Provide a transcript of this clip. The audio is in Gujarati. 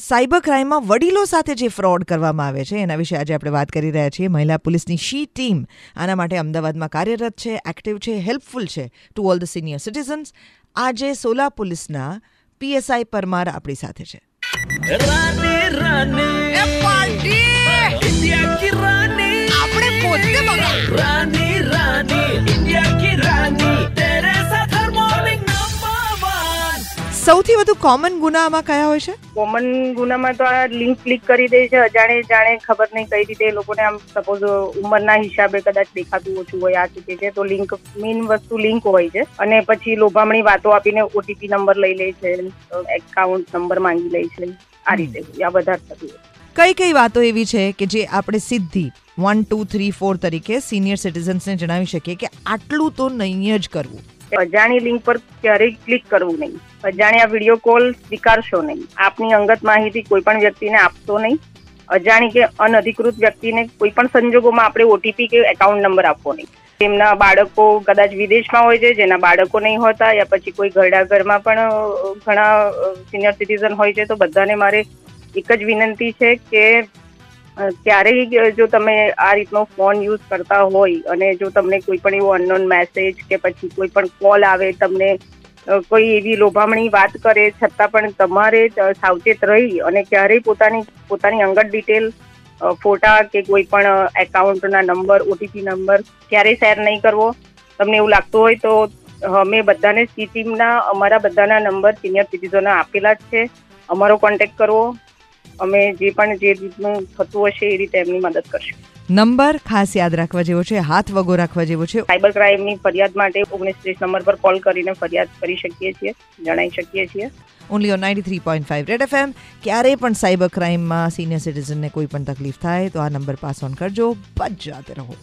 સાયબર ક્રાઇમમાં વડીલો સાથે જે ફ્રોડ કરવામાં આવે છે એના વિશે આજે આપણે વાત કરી રહ્યા છીએ. મહિલા પોલીસની શી ટીમ આના માટે અમદાવાદમાં કાર્યરત છે એક્ટિવ છે હેલ્પફુલ છે to all the senior citizens. આજે સોલા પોલીસના પીએસઆઈ પરમાર આપણી સાથે છે. આપણે સૌથી વધુ કોમન ગુનામાં કયા હોય છે? કોમન ગુનામાં તો આ લિંક ક્લિક કરી દે છે અજાણે જાણે ખબર નહીં કઈ રીતે એ લોકોને આમ સપોઝ ઉંમરના હિસાબે કદાચ દેખાતું ઓછું હોય આ ચૂકે છે તો લિંક મેઇન વસ્તુ લિંક હોય છે. અને પછી લોભામણી વાતો આપીને ઓટીપી નંબર લઈ લે છે એકાઉન્ટ નંબર માંગી લે છે આ રીતે આ વધારે થતું હોય કઈ કઈ વાતો એવી છે કે જે આપણે સીધી વન ટુ થ્રી ફોર તરીકે સિનિયર સિટીઝન્સને જણાવી શકીએ કે આટલું તો નહીં જ કરવું. અજાણી લિંક પર ક્યારેય ક્લિક કરવું નહીં. અજાણ્યા વીડિયો કોલ સ્વીકારશો નહીં. આપની અંગત માહિતી કોઈ પણ વ્યક્તિને આપશો નહીં. અજાણી કે અનધિકૃત વ્યક્તિને કોઈ પણ સંજોગોમાં આપણે ઓટીપી કે એકાઉન્ટ નંબર આપવો નહીં. તેમના બાળકો કદાચ વિદેશમાં હોય છે, જેના બાળકો નહીં હોતા, યા પછી કોઈ ઘરડા ઘરમાં પણ ઘણા સિનિયર સિટીઝન હોય છે, તો બધાને મારે એક જ વિનંતી છે કે ક્યારેય જો તમે આ રીતનો ફોન યુઝ કરતા હોય અને જો તમને કોઈ પણ એવો અનનોન મેસેજ કે પછી કોઈ પણ કોલ આવે, તમને કોઈ એવી લોભામણી વાત કરે, છતાં પણ તમારે સાવચેત રહી અને ક્યારેય પોતાની પોતાની અંગત ડિટેલ ફોટા કે કોઈ પણ એકાઉન્ટના નંબર ઓટીપી નંબર ક્યારેય શેર નહીં કરવો. તમને એવું લાગતું હોય તો અમે બધાને સી ટીમના અમારા બધાના નંબર સિનિયર સિટીઝનો આપેલા જ છે. અમારો કોન્ટેક્ટ કરવો. અમે જે પણ જે રીતનું થતું હશે એ રીતે એમની મદદ કરશું. નંબર ખાસ યાદ રાખવા જેવો છે હાથ વગો રાખવા જેવો છે. સાયબર ક્રાઇમની ફરિયાદ માટે ઓગણીસ ત્રીસ નંબર પર કોલ કરીને ફરિયાદ કરી શકીએ છીએ જણાવી શકીએ છીએ. Only on ninety three point five red FM ક્યારેય પણ સાયબર ક્રાઇમમાં સિનિયર સિટીઝનને કોઈ પણ તકલીફ થાય તો આ નંબર પાસ ઓન કરજો. બચ જાતે રહો.